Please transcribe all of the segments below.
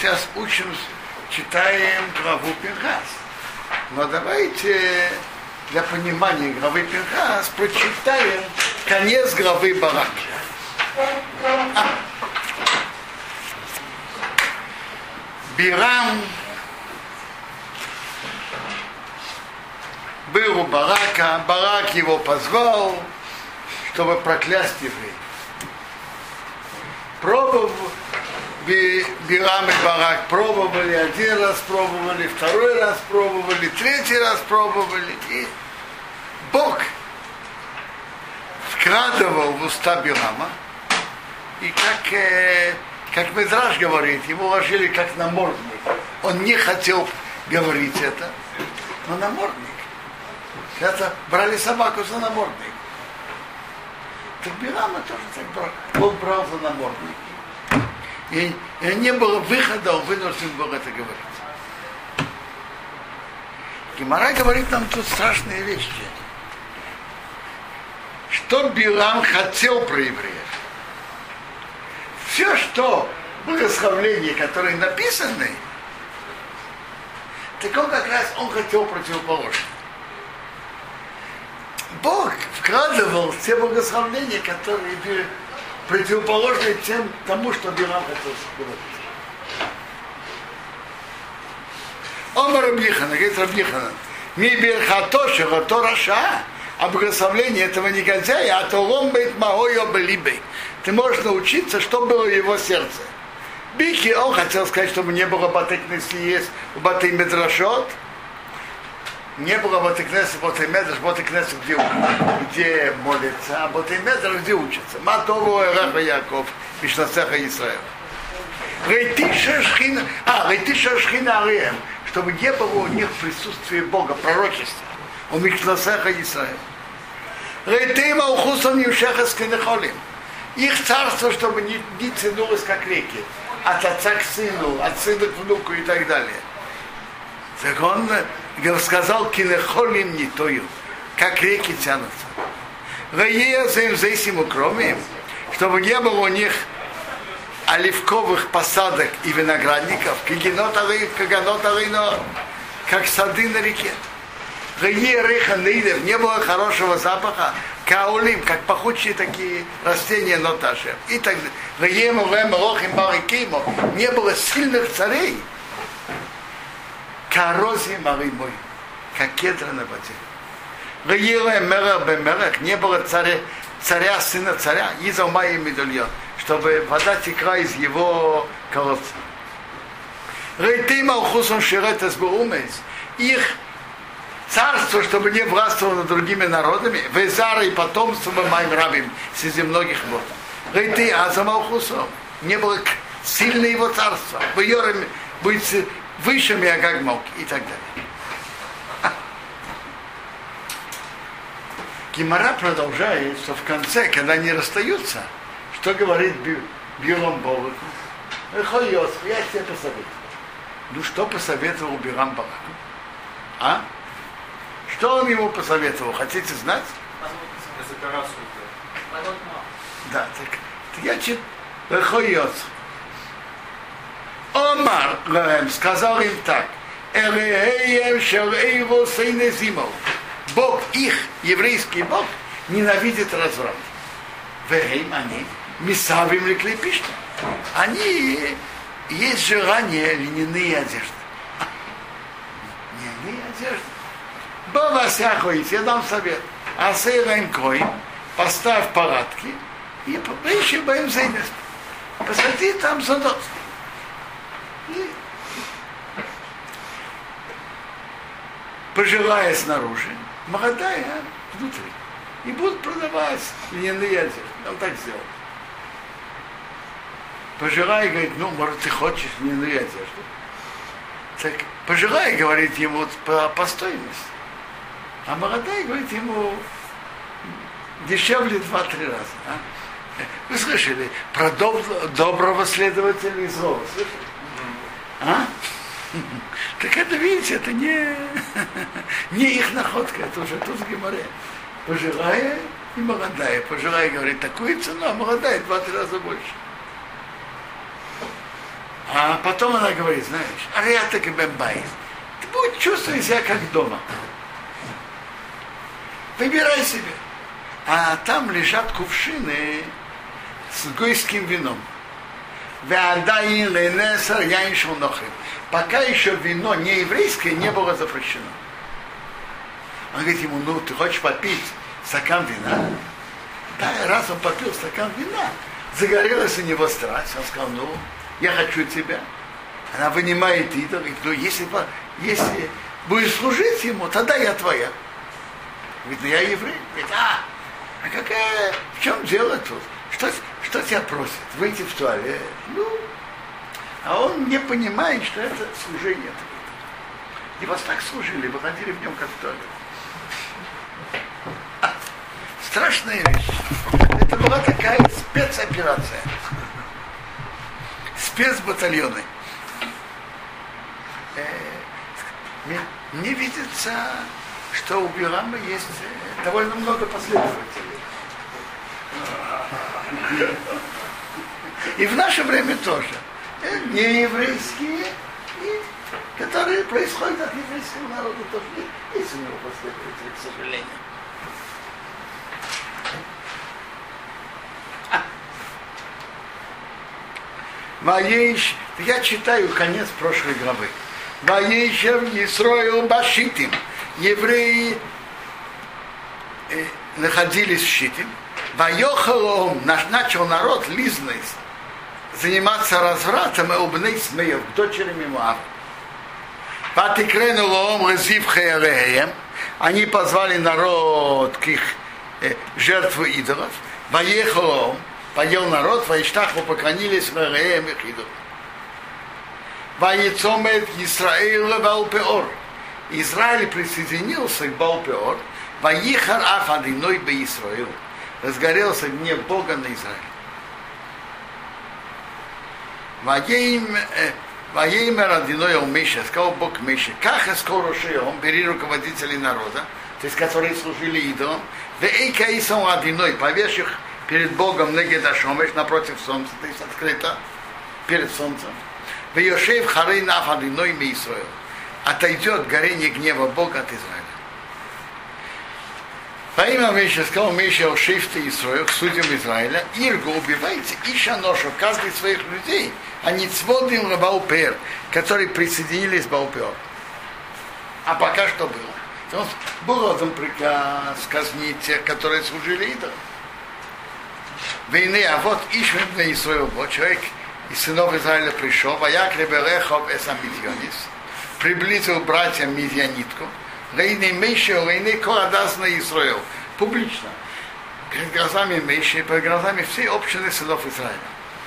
сейчас учим, читаем главу Пинхас. Но давайте для понимания главы Пинхас прочитаем конец главы Бараки. А. Бирам был у Барака, Барак его позвал, чтобы проклясть евреев. Пробовал, Бирам и Барак пробовали, один раз пробовали, второй раз пробовали, третий раз пробовали. И Бог вкрадывал в уста Бирама, и как, э, как Медраж говорит, его ложили как намордник. Он не хотел говорить это, но намордник. Это брали собаку за намордник. Так Бирама тоже так брал. Он брал за намордник. И, и не было выхода, он вынужден был это говорить. Гимара говорит нам тут страшные вещи. Что Билам хотел про евреев? Все, что благословления, которые написаны, так он как раз он хотел противоположно. Бог вкладывал все благословления, которые были противоположны тем, тому, что Билам хотел говорить. Омар Рабьихана, говорит Рабьихана, ми берхатоши, то раша, а благословление этого негодяя, а то ломбейт маойо белибей. Ты можешь научиться, что было в его сердце. Бики, он хотел сказать, чтобы не было батык есть батый медрашот, не было Батыкнеса, Батымедраш, Батыкнеса, где, где молится, а Батымедраш, где учится. Матову Эраха Яков, Мишнацеха Исраил. Рейтиша Шхина, а, Рейтиша Шхина Арием, чтобы не было у них присутствия Бога, пророчества. У Мишнацеха Исраил. Рейтима Ухусом Юшеха Скинехолим. Их царство, чтобы не, не тянулось как реки. От отца к сыну, от сына к внуку и так далее. Так он сказал кинехолим не тою, как реки тянутся. За им зейсим кроме, чтобы не было у них оливковых посадок и виноградников, как сады на реке. Реха нейдев, не было хорошего запаха, каулим, как пахучие такие растения ноташем. И так далее. Не было сильных царей, Корози мары мой, как кедра на воде. Ваила мера бемерах, не было царя, царя, сына царя, из моей медальон, чтобы вода текла из его колодца. Рейтима ухусом ширета с их царство, чтобы не властвовало над другими народами, везара и потомством моим рабим, среди многих вот. Рейты Азамалхусом, не было сильное его царство. В Йораме будет выше Миагаг Мок и так далее. Гимара продолжает, что в конце, когда они расстаются, что говорит Болоку? Выходит, я тебе посоветую. Ну что посоветовал Бирам Бараку? А? Что он ему посоветовал? Хотите знать? Да, так, я читаю. Выходит. Омар Лаем сказал им так. Бог их, еврейский Бог, ненавидит разврат. Вейм они, мисавим ли клепишта. Они есть желание льняные одежды. Льняные одежды. Бава сяхуить, я дам совет. А кой, поставь палатки и поищи боим зейнес. Посади там задот. Пожилая снаружи, молодая внутри. И будут продавать льняные одежды. Он так сделал. Пожилая говорит, ну, может, ты хочешь льняные одежды. Так пожилая говорит ему по, по стоимости. А молодая говорит ему дешевле два-три раза. А? Вы слышали про доб, доброго следователя и злого? Слышали? А? Так это, видите, это не, не их находка, это уже тут в Геморе. Пожилая и молодая. Пожилая говорит такую цену, а молодая два-три раза больше. А потом она говорит, знаешь, а я так и бэмбай. Ты будешь чувствовать себя как дома. Выбирай себе. А там лежат кувшины с гойским вином. Пока еще вино не еврейское не было запрещено. Он говорит ему, ну ты хочешь попить стакан вина? Да, раз он попил стакан вина, загорелась у него страсть. Он сказал, ну, я хочу тебя. Она вынимает идол, и ну, если, если будешь служить ему, тогда я твоя. Говорит, ну я еврей. Говорит, а, а какая, в чем дело тут? Что, что тебя просит? Выйти в туалет? Ну, а он не понимает, что это служение. И вас так служили, выходили в нем как в туалет. Страшная вещь. Это была такая спецоперация. Спецбатальоны. Э, мне видится, что у Билама есть э, довольно много последователей. И в наше время тоже. Э, нееврейские, и, которые происходят от еврейского народа тоже. Есть у него последователи, к сожалению. Воейш, я читаю конец прошлой главы. Воейшев Исроил Башитим. Евреи э, находились в Шитим. Вайохалом начал народ лизный заниматься развратом и убней смеев к дочерям Моава. Патикрену лоом резив хереем. Они позвали народ к их э, жертву идолов. Воехал поел народ, Ваиштаху поклонились хереем их идолов. Ваицомет Исраила Валпеор. Израиль присоединился к Балпеор. Ваихар Афадиной бы Исраил разгорелся гнев Бога на Израиль. Ваейм э, родиной Миша, сказал Бог Миша, как и скоро он бери руководителей народа, то есть которые служили идолам, да и каисом одиной, повешь их перед Богом Негедашомеш напротив солнца, то есть открыто перед солнцем. В Йошев Харей Наф Адиной Мисраил. Отойдет горение гнева Бога от Израиля. Во имя Миша сказал Миша Шифте Исраил, к судьям Израиля, Иргу убивайте Иша Ношу, каждый своих людей, а не цводим Баупер, которые присоединились к Баупер. А пока что было? Был отдан приказ казнить тех, которые служили идолам. Войны, а вот Ишмин на Исраил, вот человек из сынов Израиля пришел, а я Ребелехов Эсамитьонис, приблизил братья Мидьянитку, Рейны Мейши, Рейны Корадас на Израил. Публично. Перед глазами Мейши, перед глазами всей общины сынов Израиля.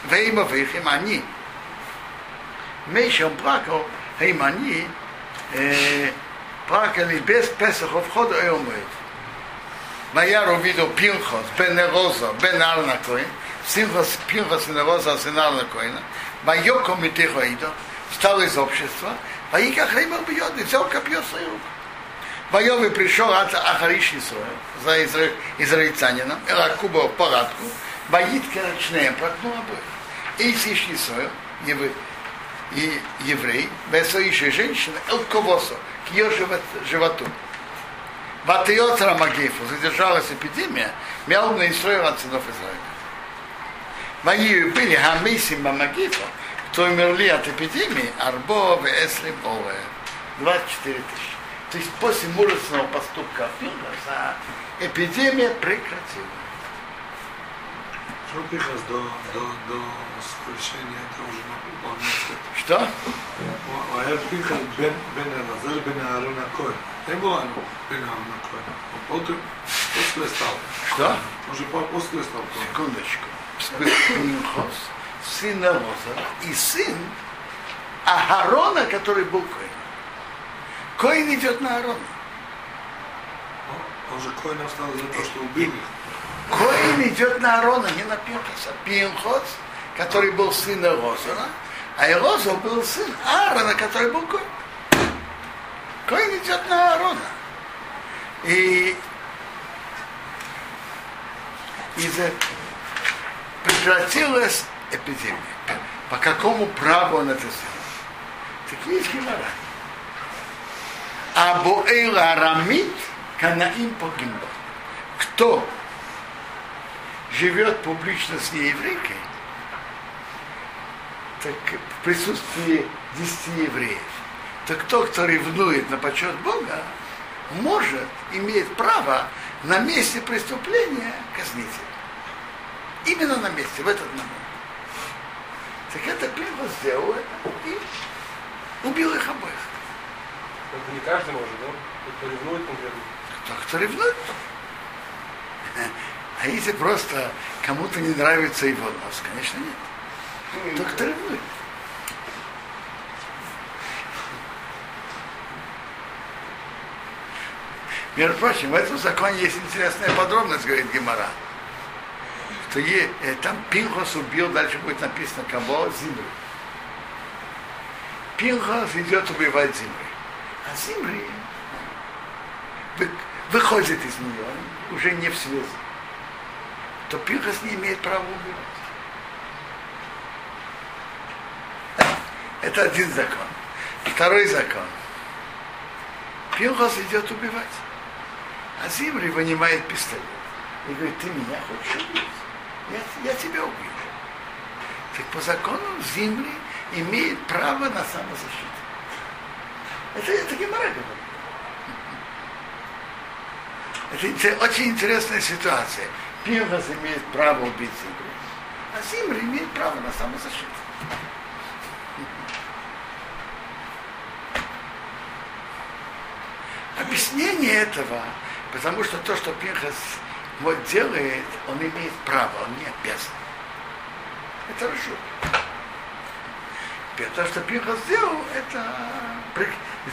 Вейма Вейхим, они. Мейши, он плакал, им они э, плакали без Песаха входа и умрет. Маяр увидел Пинхос, бен Эроза, бен Арна Коин, Синхос, Пинхос и Эроза, сын Арна Коина, Майоко Митихоидо, встал из общества, а их Ахреймер бьет, и взял копье в свою руку. Воевый пришел от Ахариш за изра... израильтянином, Элакуба в парадку, боит корочнее, проткнул обоих. И Исраил, евы, и еврей, бесоиши женщина, Элковосо, к ее животу. Ватиот Рамагифу, задержалась эпидемия, мял на Исраил от сынов Израиля. Мои были Хамисим Мамагифа, кто умерли от эпидемии, Арбо, Эсли, Ове, 24 тысячи. То есть после мужественного поступка Пинхаса эпидемия прекратилась. Что Пинхас до, до, до скрещения это уже напомнил? Что? היה פנחס בן אלעזר בן אהרון הכהן. אין בו אנו בן אהרון הכהן. После стал. Что? Уже после стал. Секундочку. Пинхас, сын Лоза и сын Агарона, который был Коин. Коин идет на Аарона. Он же Коин стал за то, что убил их. Коин идет на Аарона, не на Пинхоса. Пинхос, который был сын Эрозера, а Эрозер был сын Аарона, который был Коин. Коин идет на Аарона. И из прекратилась эпидемия. По какому праву он это сделал? Такие есть гемора. Абу Эйла Арамит Канаим погимба. Кто живет публично с нееврейкой, так в присутствии десяти евреев, то кто, кто ревнует на почет Бога, может, имеет право на месте преступления казнить его. Именно на месте, в этот момент. Так это Пинхас сделал и убил их обоих. Это не каждый может, да? Кто ревнует конкретно. Кто, кто ревнует? А если просто кому-то не нравится его нос, конечно нет. Кто кто ревнует? Между прочим, в этом законе есть интересная подробность, говорит Гемора. Что е, э, там Пинхос убил, дальше будет написано кого? Зимри. Пинхос идет убивать Зимри. А Зимри вы, выходит из нее, уже не в связи. То Пинхос не имеет права убивать. Это один закон. Второй закон. Пинхос идет убивать. А Зимри вынимает пистолет и говорит, ты меня хочешь убить? Я, я тебя убью. Так по закону Зимри имеет право на самозащиту. Это, это Гемора говорит. Это очень интересная ситуация. Пинхас имеет право убить Зимри, а Зимри имеет право на самозащиту. Объяснение этого Потому что то, что Пинхас вот делает, он имеет право, он не обязан. Это хорошо. То, что Пинхас сделал, это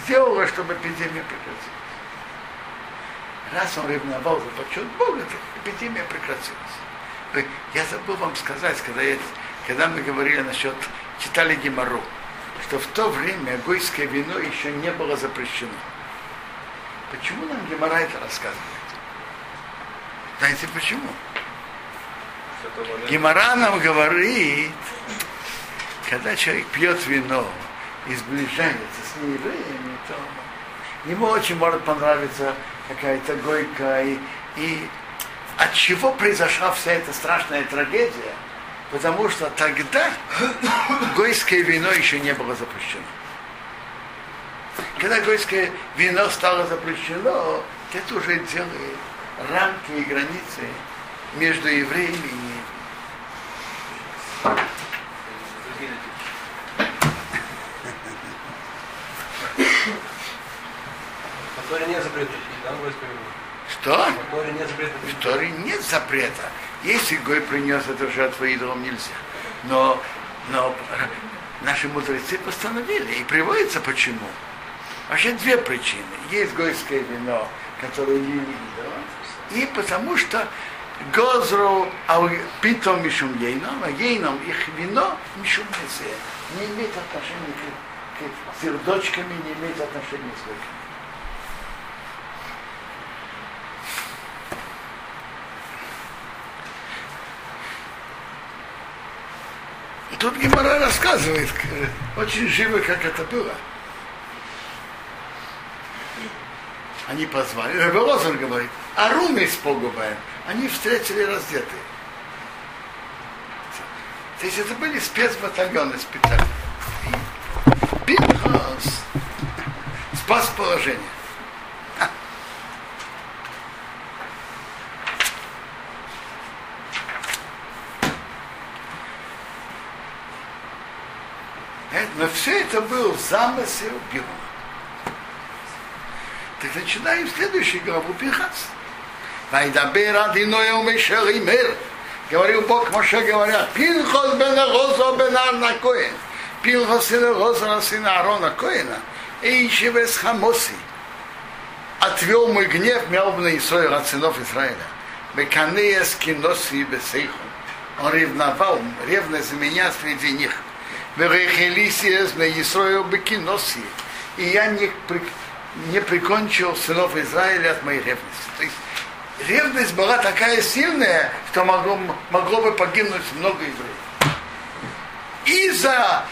сделало, чтобы эпидемия прекратилась. Раз он ревновал за почет Бога, то эпидемия прекратилась. Я забыл вам сказать, когда, я, когда мы говорили насчет, читали Гемору, что в то время гойское вино еще не было запрещено. Почему нам Гемора это рассказывает? Знаете почему? Гемора нам говорит, когда человек пьет вино и сближается с неевреями, то ему очень может понравиться какая-то гойка. И, и от чего произошла вся эта страшная трагедия? Потому что тогда гойское вино еще не было запрещено. Когда гойское вино стало запрещено, это уже делает рамки и границы между евреями и неевреями. В Торе нет запрета, да, Что? В Торе нет запрета. В Торе нет запрета. Если Гой принес эту жертву идолам, нельзя. Но, но наши мудрецы постановили. И приводится почему. Вообще две причины. Есть гойское вино, которое не видно, и потому что Гозру питом мишум ейном, а ейном их вино мишум не имеет отношения к, к сердочками, не имеет отношения с гойками. Тут Гимара рассказывает очень живо, как это было. они позвали. Рабелозер говорит, а руми с погубаем. Они встретили раздетые. То есть это были спецбатальоны специальные. Пинхас спас положение. Но все это был замысел Билла. Так начинаем следующую главу Пихац. Вайдабер Адиноя Мишелимер. Говорил Бог Моше, говорят, Пинхос бен Розо бен Арна Коэн. Пинхос сын Роза сына Арона Коэна. Эйшевес Хамоси. Отвел мой гнев мелбный Исраиль от сынов Израиля. Беканея скиноси и бесейху. Он ревновал, ревность за меня среди них. И я не не прикончил сынов Израиля от моей ревности. То есть ревность была такая сильная, что могло, могло бы погибнуть много евреев. из-за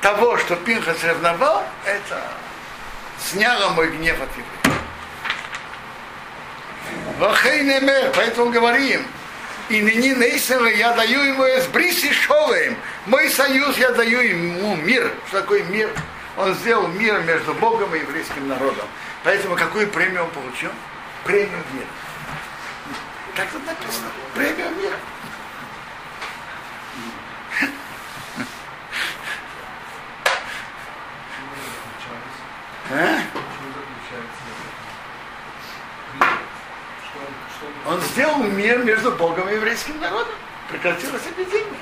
того, что Пинхас ревновал, это сняло мой гнев от евреев. Поэтому говорим, и ныне Нейсера я даю ему с Бриси Шовым. Мой союз я даю ему мир. Что такое мир? Он сделал мир между Богом и еврейским народом. Поэтому какую премию он получил? Премию мира. Так тут написано. Премию мира. А? Он сделал мир между Богом и еврейским народом. Прекратилось эпидемия.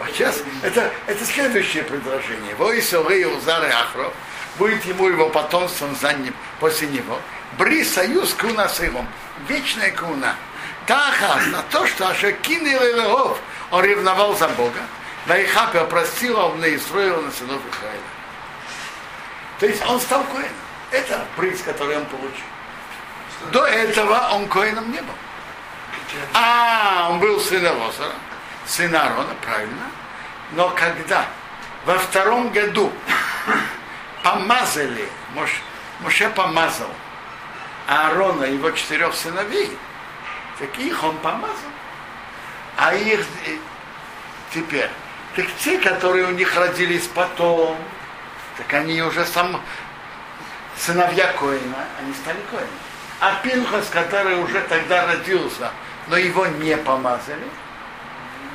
А сейчас это, это следующее предложение. Войсовые узары Ахро будет ему его потомством за ним, после него. Бри союз куна с его. Вечная куна. Таха на то, что Ашакин и Лелеов он ревновал за Бога. Да и Хапи опростил он и строил на сынов Израиля. То есть он стал коином. Это приз, который он получил. До этого он коином не был. А, он был сын Лозера, сын Аарона, правильно. Но когда во втором году помазали, Моше, Моше помазал Аарона и его четырех сыновей, так их он помазал. А их э, теперь, так те, которые у них родились потом, так они уже сам сыновья Коина, они стали Коинами. А Пинхас, который уже тогда родился, но его не помазали,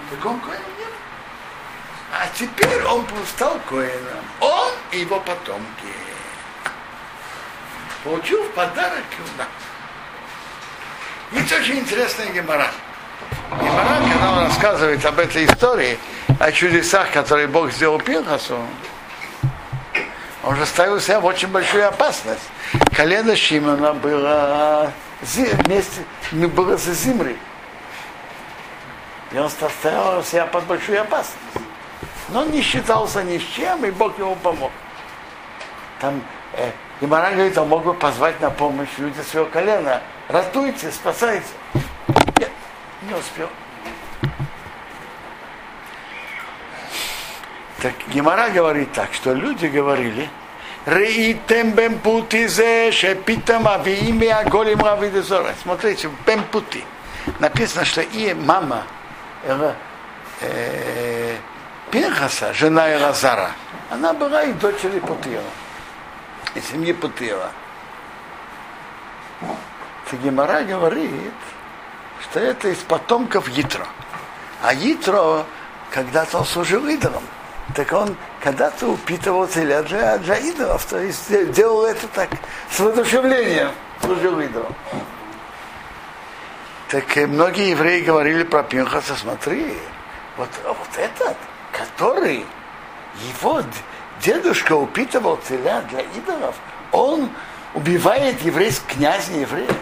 так он Коином не был. А теперь он стал Коином. Он и его потомки. Получил в подарок Иуда. Есть очень интересная гемора. Гемора, когда он рассказывает об этой истории, о чудесах, которые Бог сделал Пинхасу, он же ставил себя в очень большую опасность. Колено Шимона было вместе, было за Зимрой. И он ставил себя под большую опасность. Но он не считался ни с чем, и Бог ему помог. Там э, Гимара говорит, он мог бы позвать на помощь люди своего колена. Ратуйте, спасайте. Нет, не успел. Так Гимара говорит так, что люди говорили, Реитем бемпутизе шепитам авиими аголим равидезора. Смотрите, бемпути. Написано, что и мама э, Пинхаса, жена Элазара, она была и дочерью Путила, и семьи Путила. Гемора говорит, что это из потомков Итро. А Итро когда-то он служил идолом. Так он когда-то упитывал теля для, для идолов, то есть делал это так, с воодушевлением служил идолом. Так многие евреи говорили про Пинхаса, смотри, вот, вот этот, который его дедушка упитывал теля для идолов, он убивает еврейских князя евреев.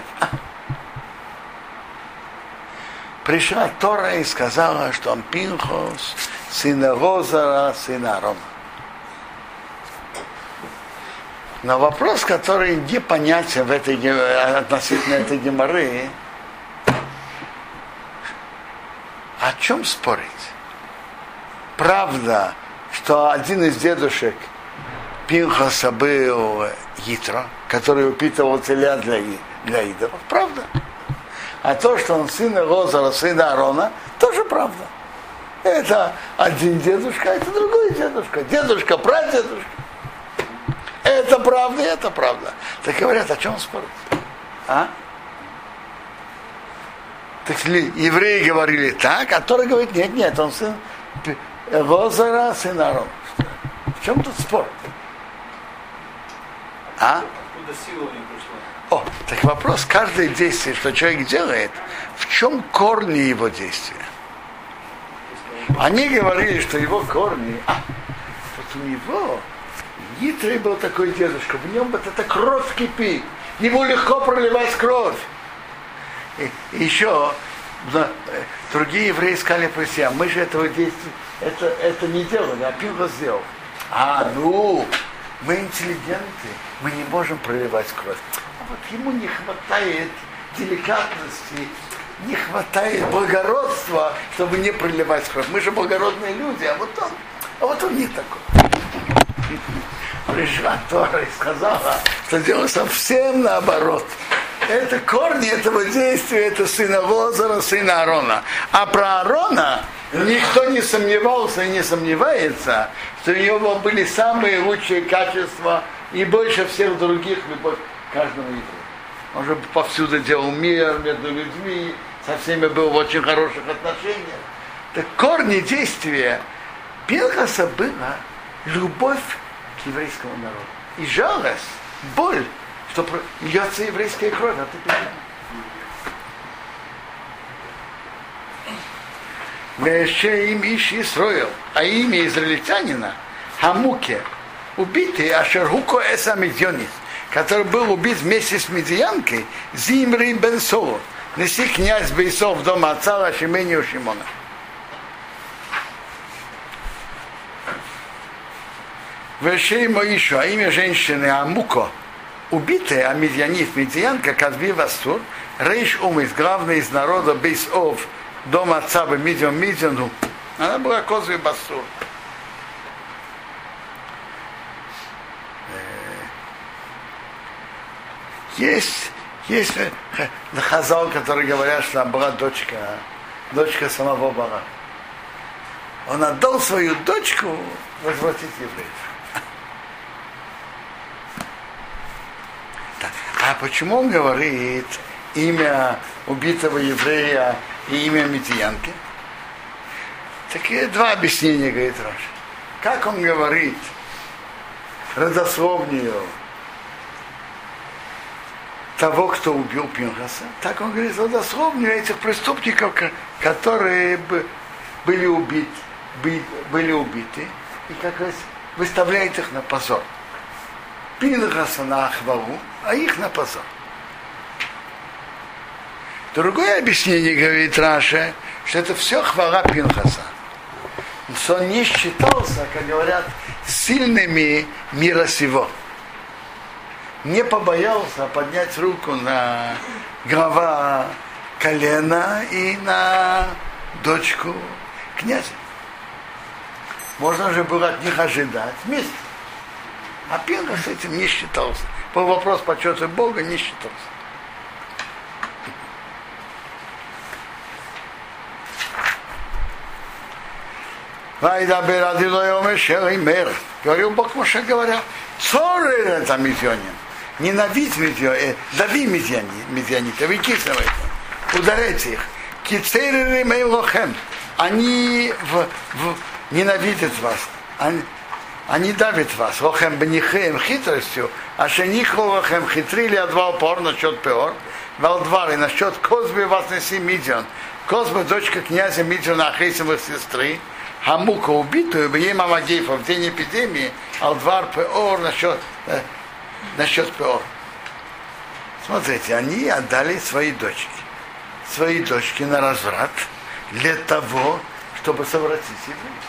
Пришла Тора и сказала, что он Пинхос, сына Розара, сына Арона. Но вопрос, который непонятен в этой, относительно этой геморы, о чем спорить? Правда, что один из дедушек Пинхаса был Итро, который упитывал теля для, для идолов. Правда. А то, что он сын Розара, сына Арона, тоже правда. Это один дедушка, это другой дедушка. Дедушка, прадедушка. Это правда, это правда. Так говорят, о чем спорить? А? Так евреи говорили так, а Тора говорит, нет, нет, он сын Розара, сын Арона. В чем тут спор? А? Откуда сила у них пришла? О, так вопрос, каждое действие, что человек делает, в чем корни его действия? Они говорили, что его корни, а, вот у него, Нитрей был такой дедушка, в нем вот эта кровь кипит, ему легко проливать кровь. И, еще да, другие евреи сказали по себе, мы же этого действия, это, это не делали, а Пинха сделал. А, ну, мы интеллигенты, мы не можем проливать кровь. А вот ему не хватает деликатности не хватает благородства, чтобы не проливать кровь. Мы же благородные люди, а вот он, а вот он не такой. Пришла Тора и сказала, что дело совсем наоборот. Это корни этого действия, это сына Лозера, сына Аарона. А про Аарона никто не сомневался и не сомневается, что у него были самые лучшие качества и больше всех других любовь каждому еврею. Он же повсюду делал мир между людьми, со всеми был в очень хороших отношениях. Так корни действия Пинхаса была любовь к еврейскому народу. И жалость, боль, что льется еврейская кровь от этой Веще им Иши строил, а имя израильтянина Хамуке, убитый Ашерхуко Эса Медьонис, который был убит вместе с медианкой Зимри Бен Соло, неси князь Бейсов дома отца Лашимени Шимона. Вешей Моишу, а имя женщины Амуко, убитая, а медианит, медианка, Казби Вастур, Рейш Умис, главный из народа Бейсов, дома отца Бемидион Мидиону, она была Козви Бастур. Есть, есть хазал, который говорят, что она была дочка, дочка самого Бара. Он отдал свою дочку возвратить евреев. А почему он говорит имя убитого еврея и имя Митиянки? Такие два объяснения, говорит Раш. Как он говорит родословнию того, кто убил Пинхаса, так он говорит родословню этих преступников, которые были убиты, были убиты, и как раз выставляет их на позор. Пинхаса на хвалу, а их на позор. Другое объяснение говорит Раша, что это все хвала Пинхаса. Что он не считался, как говорят, сильными мира сего. Не побоялся поднять руку на глава колена и на дочку князя. Можно же было от них ожидать вместе. А Пинха с этим не считался. По вопрос почета Бога не считался. Говорил Бог Моше, говоря, Цоры это Мизьонин. Ненавидь Мизьон, э, дави Мизьони, Мизьонитов и кисывайте. Ударяйте их. Кицеры Мейлохем. Они в, в, ненавидят вас. Они, они давят вас. Лохем бенихем хитростью, а шениху лохем хитрили отвал пор насчет пеор. Валдвары насчет Козбы вас неси Мидион. Козба, дочка князя Мидиона, Ахейсовой сестры, Хамука убитую, Бьема Магейфа в день эпидемии, Алдвар Пеор насчет, э, насчет Пеор. Смотрите, они отдали свои дочки. Свои дочки на разврат для того, чтобы совратить евреев.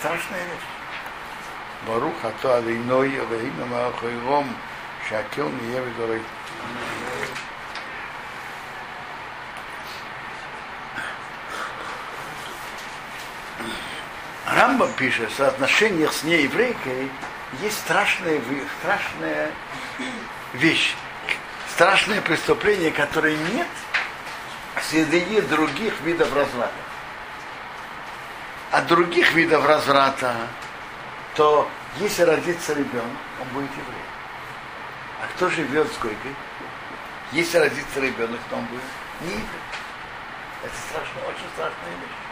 Страшная вещь. Барух ато алиной Элоим Махойром Шакел Ниевидорой. Рамба пишет, что в отношениях с нееврейкой есть страшная, страшная вещь, страшное преступление, которое нет среди других видов разврата. От других видов разврата, то если родится ребенок, он будет еврей. А кто живет с Гойгой? Если родится ребенок, то он будет не еврей. Это страшно, очень страшная вещь.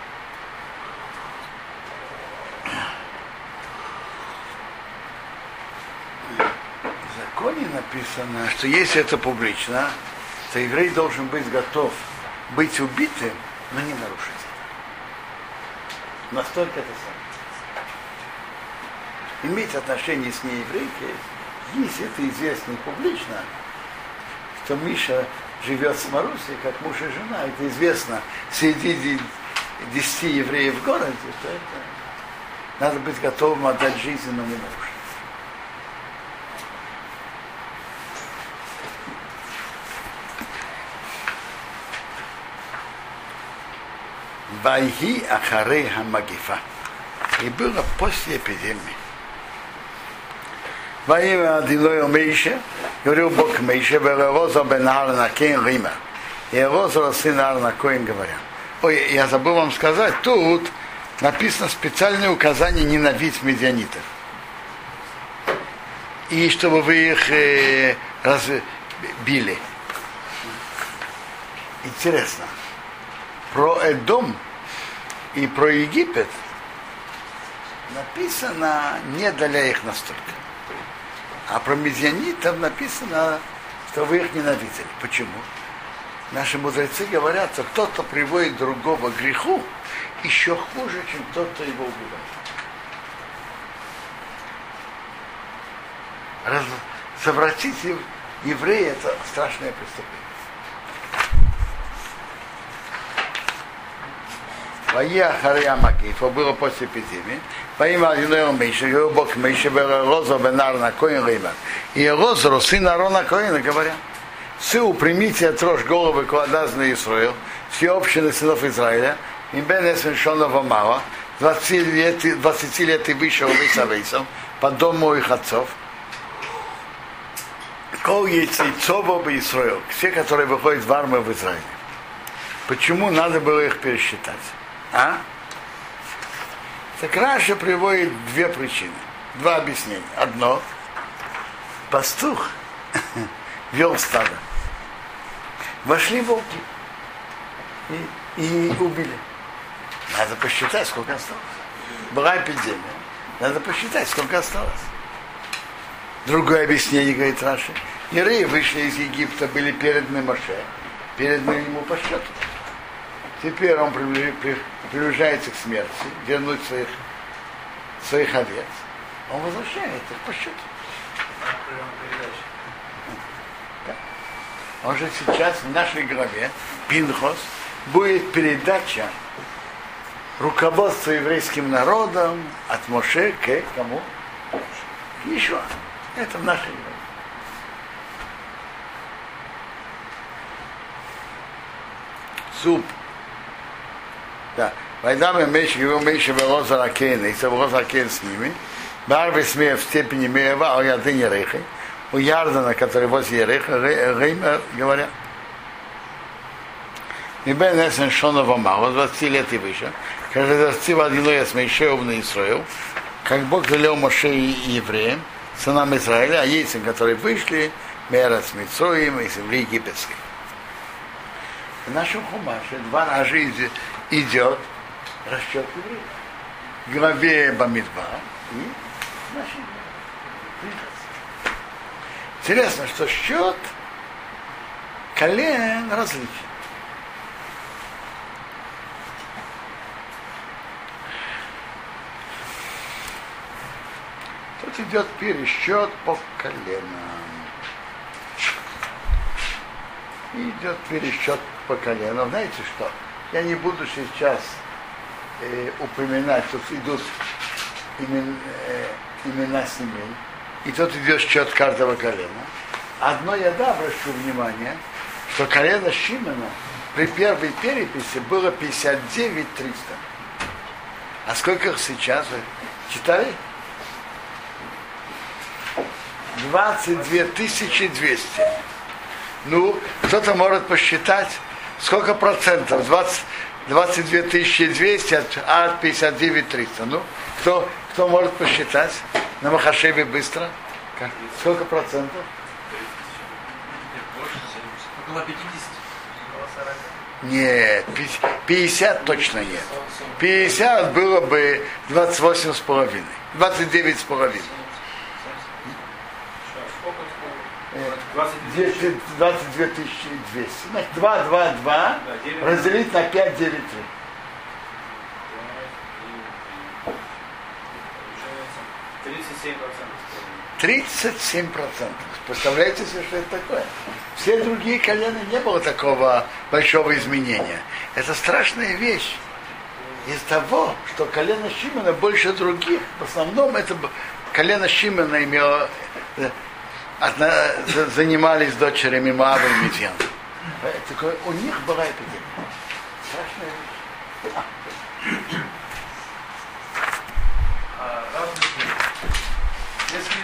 В законе написано, что если это публично, то еврей должен быть готов быть убитым, но не нарушить. Настолько это самое. Иметь отношение с нееврейкой, если это известно публично, что Миша живет с Марусей, как муж и жена, это известно среди десяти евреев в городе, то это надо быть готовым отдать жизнь, но не нарушить. Вайги Ахары Хамагифа. И было после эпидемии. Во имя Адилою Мейше, говорил Бог Мейше, Вероза Бенар на Кен Рима. И Роза сын Арна Коин говоря. Ой, я забыл вам сказать, тут написано специальное указание ненавидеть медианитов. И чтобы вы их э, разбили. Интересно. Про Эдом и про Египет написано не для их настолько. А про медианитов написано, что вы их ненавидели. Почему? Наши мудрецы говорят, что тот, кто приводит другого к греху, еще хуже, чем тот, кто его убивает. Раз, совратить еврея это страшное преступление. Вая Хария Макифа было после эпидемии. Во имя Адинео Миша, говорил Бог Миша, Роза Бенар на Коин Рима. И Роза, сын Арона Коина, говоря, Сыу примите от рожь головы кладаз на Исраил, все общины сынов Израиля, и бен Эсеншонова мало, 20 лет, 20 лет и выше Вейса Вейсом, по дому их отцов, Кол яйцейцово бы Исраил, все, которые выходят в армию в Израиле. Почему надо было их пересчитать? А? Так Раша приводит две причины, два объяснения. Одно, пастух вел стадо. Вошли волки и, и убили. Надо посчитать, сколько осталось. Была эпидемия. Надо посчитать, сколько осталось. Другое объяснение, говорит Раши. Евреи вышли из Египта, были переданы Моше, переданы ему по счету. Теперь он приближается к смерти, вернуть своих, своих овец. Он возвращает их по счету. Он же сейчас в нашей главе, Пинхос, будет передача руководства еврейским народом от Моше к кому? Еще. Это в нашей главе. Суп. Да. Вайдам и Мейши, его Мейши Велоза Ракен, и Велоза Ракен с ними. Барви смея в степени Меева, а я не рейхи у Ярдана, который возле Ереха, Рейма, говорят. И Бен Эсен Шонова Мало, 20 лет и выше, когда достиг Адилоя с Мейшеев на Исраил, как Бог велел Моше и евреям, сынам Израиля, а яйцам, которые вышли, Мера с Митсоем и земли египетской. В нашем хумаше два раза идет расчет евреев. Главе Бамидба и нашей Интересно, что счет колен различен. Тут идет пересчет по коленам. идет пересчет по коленам. Знаете что? Я не буду сейчас э, упоминать, что идут имен, э, имена семей и тут идет счет каждого колена. Одно я да обращу внимание, что колено Шимена при первой переписи было 59 300. А сколько их сейчас? Вы читали? 22 200. Ну, кто-то может посчитать, сколько процентов? 20, 22 200 от, от 59 300. Ну, кто, кто может посчитать? На Махашеве быстро. Как? Сколько процентов? Около 50. Нет, 50 точно нет. 50 было бы 28 с половиной. 29 с половиной. 22 200. Значит, 2, 2, 2 разделить на 5, 9, 3. 37 процентов. Представляете себе, что это такое? Все другие колена не было такого большого изменения. Это страшная вещь. Из того, что колено Шимона больше других, в основном это колено Шимона имело, э, занимались дочерями Маава и Медьяна. У них была эпидемия. Страшная вещь. А, Если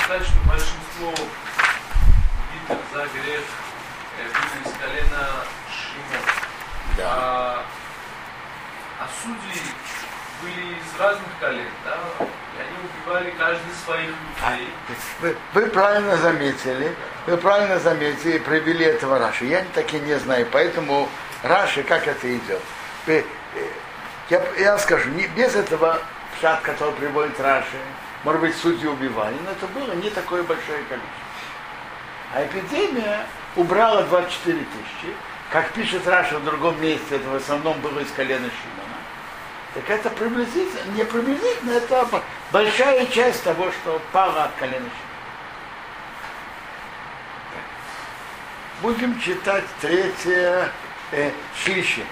считать, что большинство битв за грех были из колена Шимон, а, а судьи были из разных колен, да? И они убивали каждый своих людей. Вы, вы правильно заметили, вы правильно заметили и привели этого Раши. Я таки не знаю, поэтому Раши, как это идет. Э, я, я скажу, не, без этого шат, который приводит Раши, может быть, судьи убивали, но это было не такое большое количество. А эпидемия убрала 24 тысячи. Как пишет Раша в другом месте, это в основном было из колена Шимона. Так это приблизительно, не приблизительно, это большая часть того, что пало от колена. Будем читать третье э, Шиши,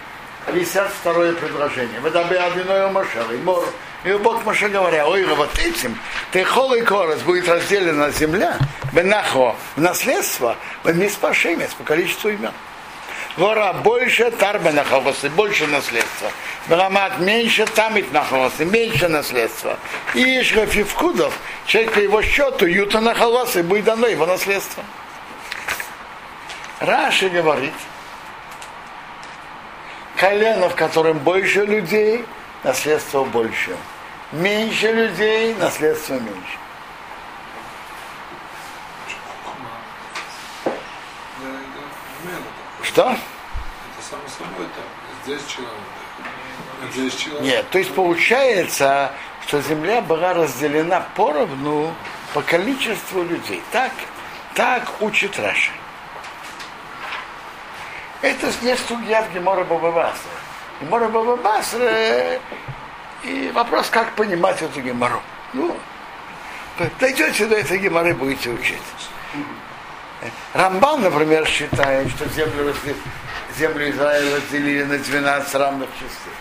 52 предложение. Выдабы одиной Машер, и Мор, и Бог Маше говоря, ой, вот этим, ты холый корос будет разделена земля, бенахо, в наследство, в миспашемец, по количеству имен. Вора больше, тарбе нахалосы, больше наследства. Брамат меньше, тамит нахалосы, меньше наследства. И Ишгафивкудов, человек по его счету, юта нахалосы, будет дано его наследство. Раши говорит, колено, в котором больше людей, наследство больше. Меньше людей, наследство меньше. Да, это мелко. Что? Это само собой так. Здесь человек. Здесь человек. Нет, то есть получается, что земля была разделена поровну по количеству людей. Так, так учит Раша. Это не студия в Гемора Бабабасра. Гемора Бабабасра и вопрос, как понимать эту Гемору. Ну, дойдете до этой Геморы, будете учить. Рамбан, например, считает, что землю, разде- землю Израиля разделили на 12 равных частей.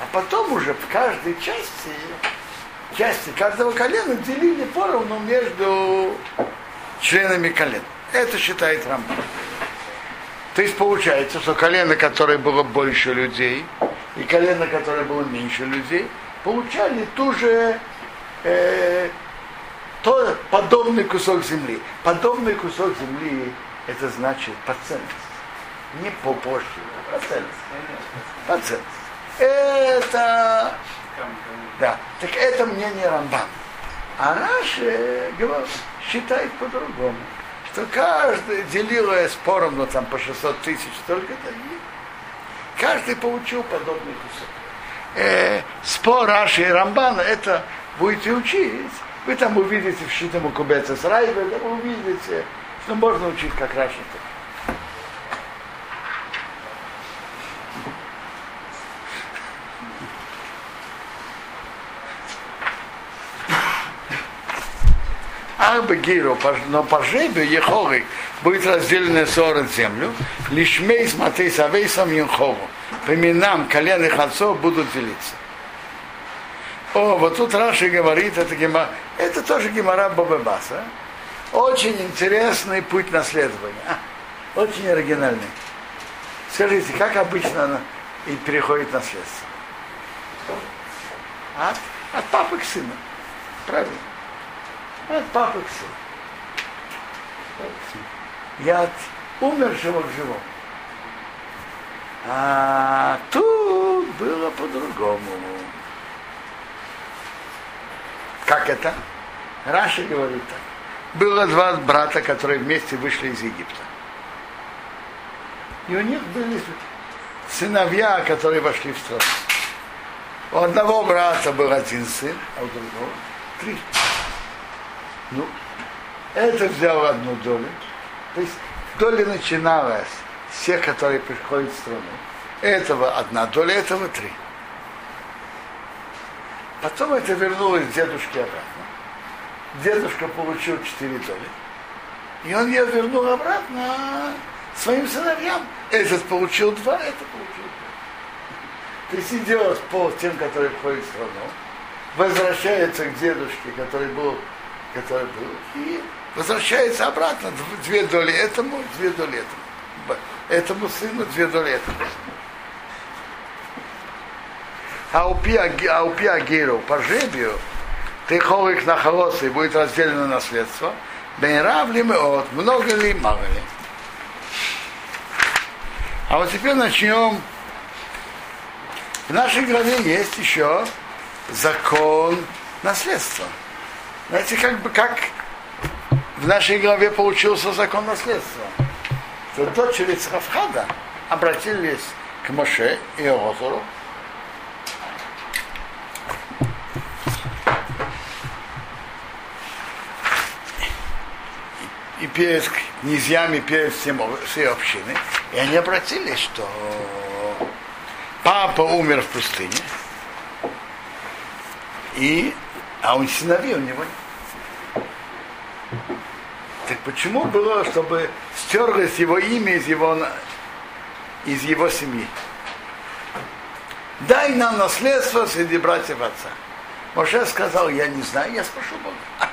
А потом уже в каждой части, части каждого колена делили поровну между членами колен. Это считает Рамбан. То есть получается, что колено, которое было больше людей, и колено, которое было меньше людей, получали ту же э, то подобный кусок земли. Подобный кусок земли это значит по ценности. Не по пошлине, по ценности. По ценности. Это да. Так это мнение Рамбан. А Раши говорит, считает по-другому. Что каждый делил спором, ну там по 600 тысяч, только-то и каждый получил подобный кусок. Э, спор Раши и Рамбана, это будете учить. Вы там увидите в Шитому Кубеце с Райбе, там вы увидите, что можно учить как так. Арба Гиру, но по жребию Ехоры будет разделена 40 землю, лишь мей смотри с Авейсом Юнхову. По именам колен их отцов будут делиться. О, вот тут Раши говорит, это, гема, это тоже Гемора Бабабаса. Очень интересный путь наследования. А, очень оригинальный. Скажите, как обычно оно и переходит наследство? От, от папы к сыну. Правильно? От папы к сыну. И от умершего к живому. А тут было по-другому. Как это? Раша говорит так. Было два брата, которые вместе вышли из Египта. И у них были сыновья, которые вошли в страну. У одного брата был один сын, а у другого три. Ну, это взял одну долю. То есть доля начиналась с тех, которые приходят в страну. Этого одна доля, этого три. Потом это вернулось дедушке обратно. Дедушка получил четыре доли. И он ее вернул обратно своим сыновьям. Этот получил два, это получил два. То есть идет по тем, которые входят в страну, возвращается к дедушке, который был, который был, и возвращается обратно, две доли этому, две доли этому. Этому сыну, две доли этому. А у пи- а по жребию, ты холик на холосы будет разделено наследство. Бейрав ли мы от, много ли, мало ли. А вот теперь начнем. В нашей главе есть еще закон наследства. Знаете, как бы как в нашей главе получился закон наследства. Что дочери Црафхада обратились к Моше и Иозору перед князьями, перед всем, всей общиной. И они обратились, что папа умер в пустыне, и, а он сыновей у него нет. Так почему было, чтобы стерлось его имя из его, из его семьи? Дай нам наследство среди братьев отца. Моше сказал, я не знаю, я спрошу Бога.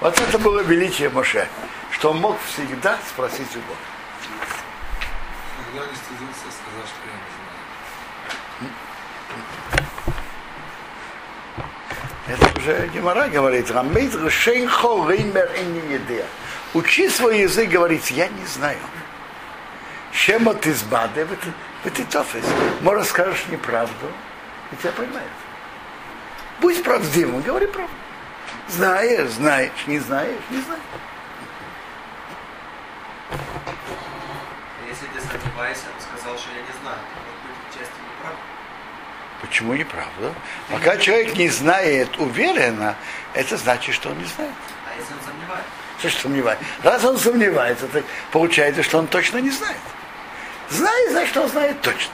Вот это было величие Моше, что он мог всегда спросить у Бога. Иногда не стыдился, сказал, что я не знаю. Это уже Гемора говорит, Рамейт Рушейн Хо Реймер Инни Учи свой язык, говорить, я не знаю. Чем от избады, ты тофис. Может, скажешь неправду, и тебя поймают. Будь правдивым, говори правду. Знаешь, знаешь, не знаешь, не знаешь. Он сказал, что я не знаю, то может быть части неправда. Почему неправда? Пока человек не знает уверенно, это значит, что он не знает. А если он сомневается? Что ж сомневается? Раз он сомневается, так получается, что он точно не знает. Знает, значит, что он знает точно.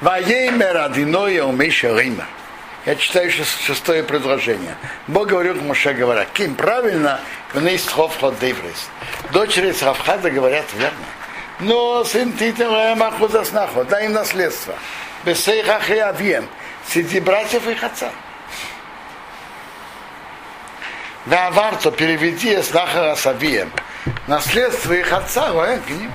Ваеймер Адиноя умейша Реймер. Я читаю шес- шестое предложение. Бог говорил к Моше, говоря, Ким правильно, вне ход Дейврис. Дочери Савхада говорят верно. Но сын Титера Махуза Снахо, дай им наследство. Бесейха Хриавием, среди братьев их отца. Ваварто переведи Снаха Савием. Наследство их отца, к ним.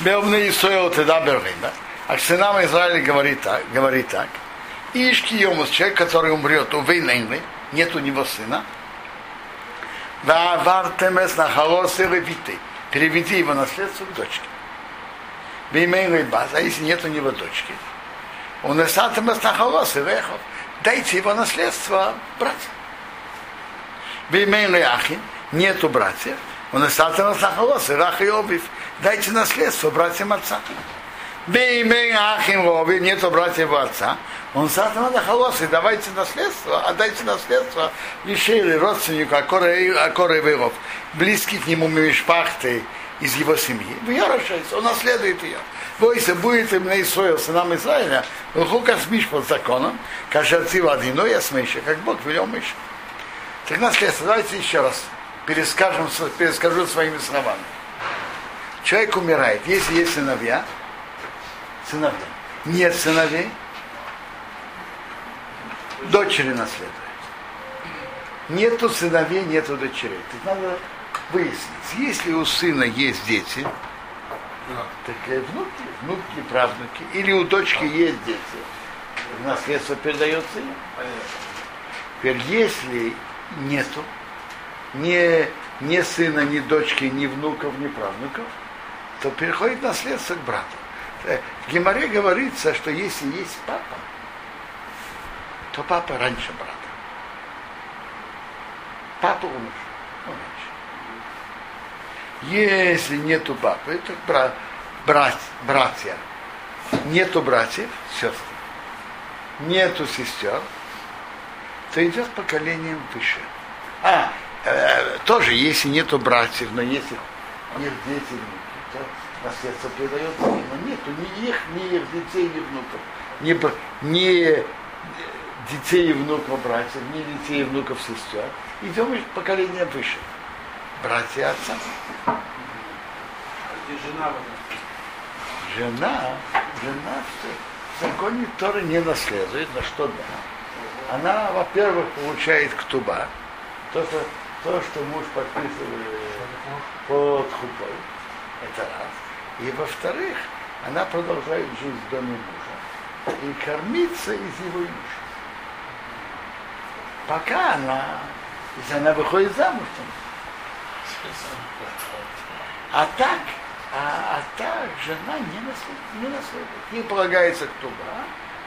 Беумный Исоил тогда Бервима. А к сынам Израиля говорит так, говорит так. Ишки Йомус, человек, который умрет, у Вейнейны, нет у него сына. Вавартемес на холосы левиты. Переведи его наследство к дочке. Беймейной баз, а если нет у него дочки, он эсатемес на холосы лехов. Дайте его наследство братьям. Беймейной ахин, нету братьев, он эсатемес на холосы, рах и обив. Дайте наследство братьям отца. Ахим нету братьев отца. Он сатана на холосы, давайте наследство, отдайте наследство лишили родственнику Акоревыров, близких к нему Мишпахты из его семьи. В ее он наследует ее. Бойся, будет им на Исраил, сынам Израиля, Лухука смиш под законом, кажется, один, но я смешу, как Бог велел Миша. Так наследство, давайте еще раз перескажем, перескажу своими словами. Человек умирает, если есть сыновья, сыновья. Нет сыновей, дочери наследуют. Нету сыновей, нету дочерей. Так надо выяснить, если у сына есть дети, так и внуки, внуки, правнуки, или у дочки есть дети, наследство передается им. Теперь, если нету ни, ни сына, ни дочки, ни внуков, ни правнуков, то переходит наследство к брату. Э, В Геморе говорится, что если есть папа, то папа раньше брата. Папа умер. он раньше. Если нету папы, то бра, брат, братья. Нету братьев, сестры. Нету сестер, то идет поколением выше. А, э, тоже, если нету братьев, но если внуки, то наследство передается им. Но нету ни их, ни их детей, ни внуков. Ни, ни детей и внуков братьев, ни детей и внуков сестер. Идем из поколения выше. Братья отца. Где жена? Жена, жена в законе Торы не наследует, на что да. Она, во-первых, получает ктуба, то, что, то, что муж подписывает под хупой. Это раз. И во-вторых, она продолжает жить в доме мужа и кормиться из его имущества. Пока она, если она выходит замуж, то а так, а, а так жена не наследует, не наследует. Ей полагается ктуба,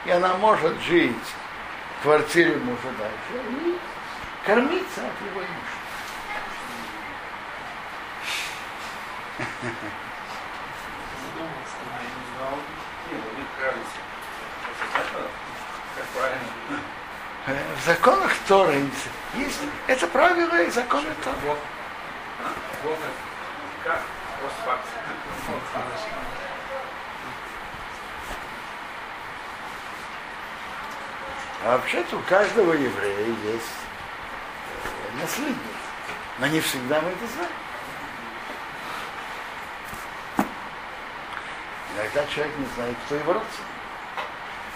и она может жить в квартире мужа дальше и кормиться от его имущества. Задумался, я не знал. Не, ну, мне кажется. Это как правильно. Э, В законах Торы есть это правило и законы Торы. Как? А вообще-то у каждого еврея есть э, наследник. Но не всегда мы это знаем. Иногда человек не знает, кто его родственник.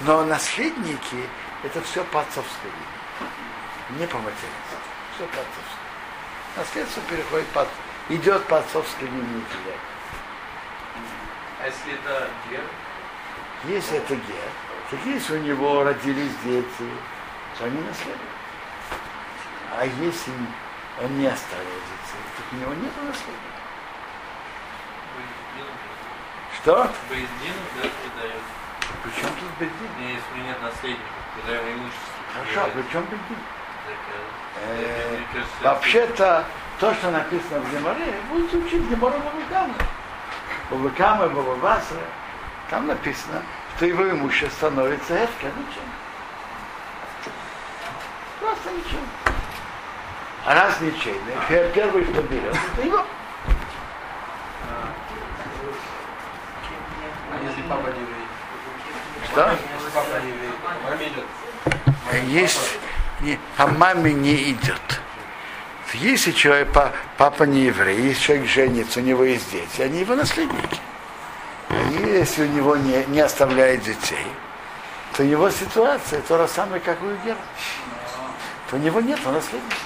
Но наследники это все по отцовской линии. Не по материнству. Все по отцовской. Наследство переходит по, идет по отцовской линии. А если это гер? Если это гер, так если у него родились дети, то они наследуют. А если он не оставил детей, так у него нет наследия. Что? Боездин, да, придает. Причем тут бедин? Не, если у меня нет наследников, придаем имущество. Хорошо, а при чем бедин? Так, Э, э, Вообще-то, то, что написано в Геморе, будете учить Гемора Бабакама. Бабакама, Бабабаса. Там написано, что его имущество становится эфка, ничем. Просто ничем. А раз ничейный, пер- первый, что берет, это его. А если папа не идет. Есть, не, а маме не идет. Если человек, па- папа не еврей, если человек женится, у него есть дети, они его наследники. И если у него не, не оставляет детей, то его ситуация то же самое, как у Гера. То у него нет наследника.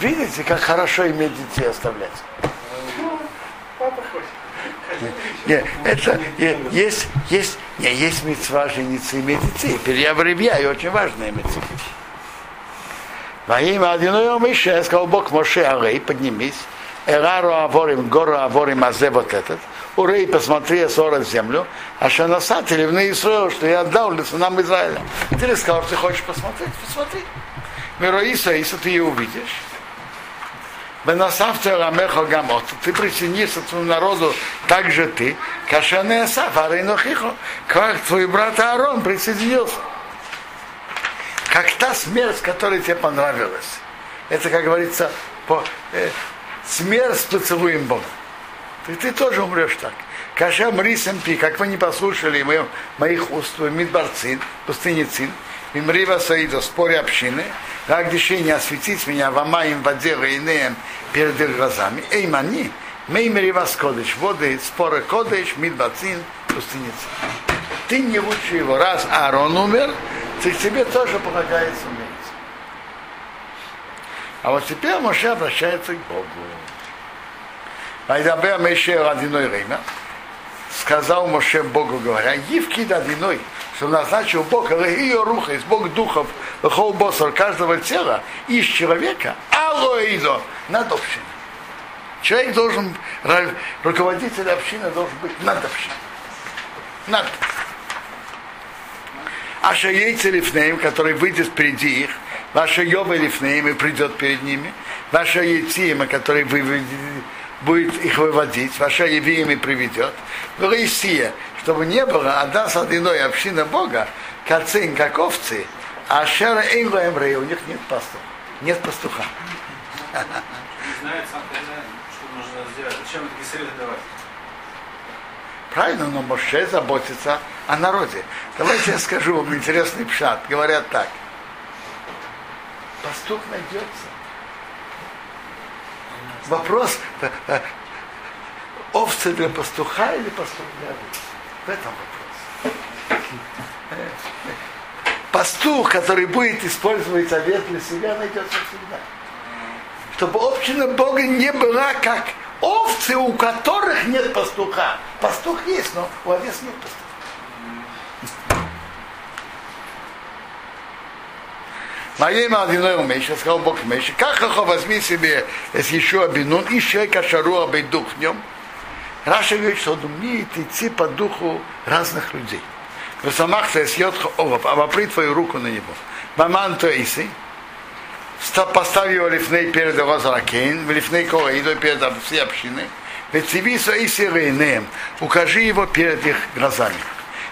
Видите, как хорошо иметь детей оставлять? Не, это есть, есть, не, есть мецва жениться и детей. Переябребья, и очень важная мецва. Во имя одиной Мише, сказал Бог Моше Арей, поднимись, Эрару Аворим, гору Аворим, Азе вот этот, Урей, посмотри, Асора в землю, а что насатели в Израил, что я отдал нам Израиля. Ты сказал, ты хочешь посмотреть? Посмотри. Мироиса, если ты ее увидишь. Ты присоединишься к твоему народу, так же ты. Кашане Асаф, Арейнохихо. Как твой брат Аарон присоединился. Как та смерть, которая тебе понравилась. Это, как говорится, по, э, смерть с поцелуем Бога. Ты, ты тоже умрешь так. Каша мрисом пи, как вы не послушали моих, моих уст, Мидбарцин, пустыни Цин, Мимрива Саида, споре общины, как решение осветить меня в Амаим, воде, инеем перед их глазами. Эй, мани, Меймрива Скодыш, воды, споры Кодыш, Мидбарцин, пустыни Цин. Ты не лучше его. Раз Аарон умер, так тебе тоже полагается умереть. А вот теперь Моше обращается к Богу. Айдабе Меше одиной время. Сказал Моше Богу, говоря, Евки одиной, что назначил Бог ее руха, из Бог духов, хол босор каждого тела из человека, алоидо над общиной. Человек должен, руководитель общины должен быть над общиной. Над. Аша яйца лифнеем, который выйдет впереди их, ваша йоба лифнеем и придет перед ними, ваша яйцима, который выведет, будет их выводить, ваша евеем и приведет, Исия, чтобы не было Адас одиной община Бога, кацин, как овцы, а шара эйла эмрея, у них нет пастуха, нет пастуха. Знает сам хозяин, что нужно сделать. Зачем такие советы давать? Правильно, но Моше заботится о народе. Давайте я скажу вам интересный пшат. Говорят так. Пастух найдется. Вопрос, э, э, овцы для пастуха или пастух для овец? В этом вопрос. Пастух, который будет использовать овец для себя, найдется всегда. Чтобы община Бога не была как овцы, у которых нет пастуха. Пастух есть, но у овец нет пастуха. Моей молодиной умеешь, сказал Бог умеешь, как хохо возьми себе с еще бинун и человека шару обойдух в нем. Раша говорит, что он умеет идти по духу разных людей. В самах съет овоп, обопри твою руку на него. Маман то иси, поставь его лифней перед его заракейн, в лифней колоидой перед всей общиной, ведь цивисо иси рейнеем, укажи его перед их глазами.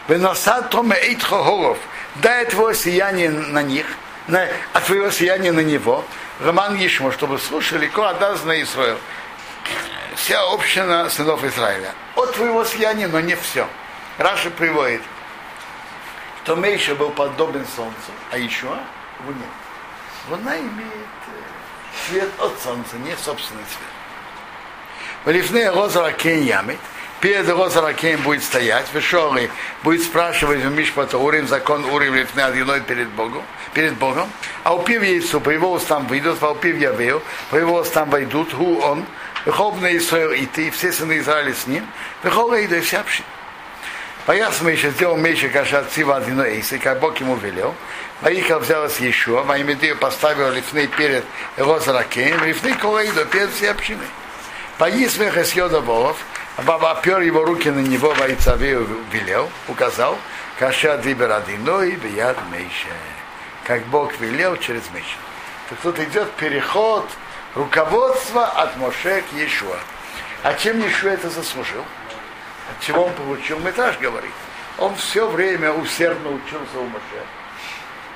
Выносат томе эйтхо хоров, дай твое сияние на них, на, от твоего сияния на него, Роман Ишмо, чтобы слушали, ко отдаст на Израиль. Вся община сынов Израиля. От твоего сияния, но не все. Раша приводит, что Мейша был подобен солнцу, а еще нет. Луна имеет э, свет от солнца, не собственный свет. Валифнея Розара Кен ямит, перед Розара Кен будет стоять, Вешоры будет спрашивать у Мишпата Урим, закон Урим Лифне одиной перед Богом, перед Богом, а упив яйцу, по его устам выйдут, а упив явею, по его устам войдут, ху он, Вехол на Исраил и ты, все сыны Израиля с ним, Вехол и вся община. Пояс Мейша сделал Мейша Каша Цива Адино Эйсы, как Бог ему велел. Ваиха взялась еще, Ваимедею поставила лифны перед Розаракеем, лифны Колаиду перед всей общиной. Поис Меха Йода Болов, Баба опер его руки на него, Ваицавею велел, указал, Каша Дибер Адино и Бияд Мейша. Как Бог велел через Мейша. Так тут идет переход руководства от Моше к Иешуа. А чем Иешуа это заслужил? От чего он получил? Метаж говорит. Он все время усердно учился у Моше.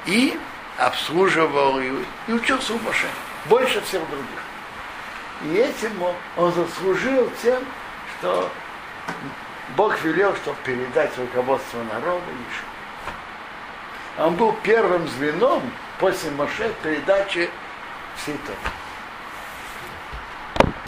И обслуживал и, и учился у Моше. Больше всех других. И этим он, заслужил тем, что Бог велел, чтобы передать руководство народа Ишу. Он был первым звеном после Моше передачи всей Торы.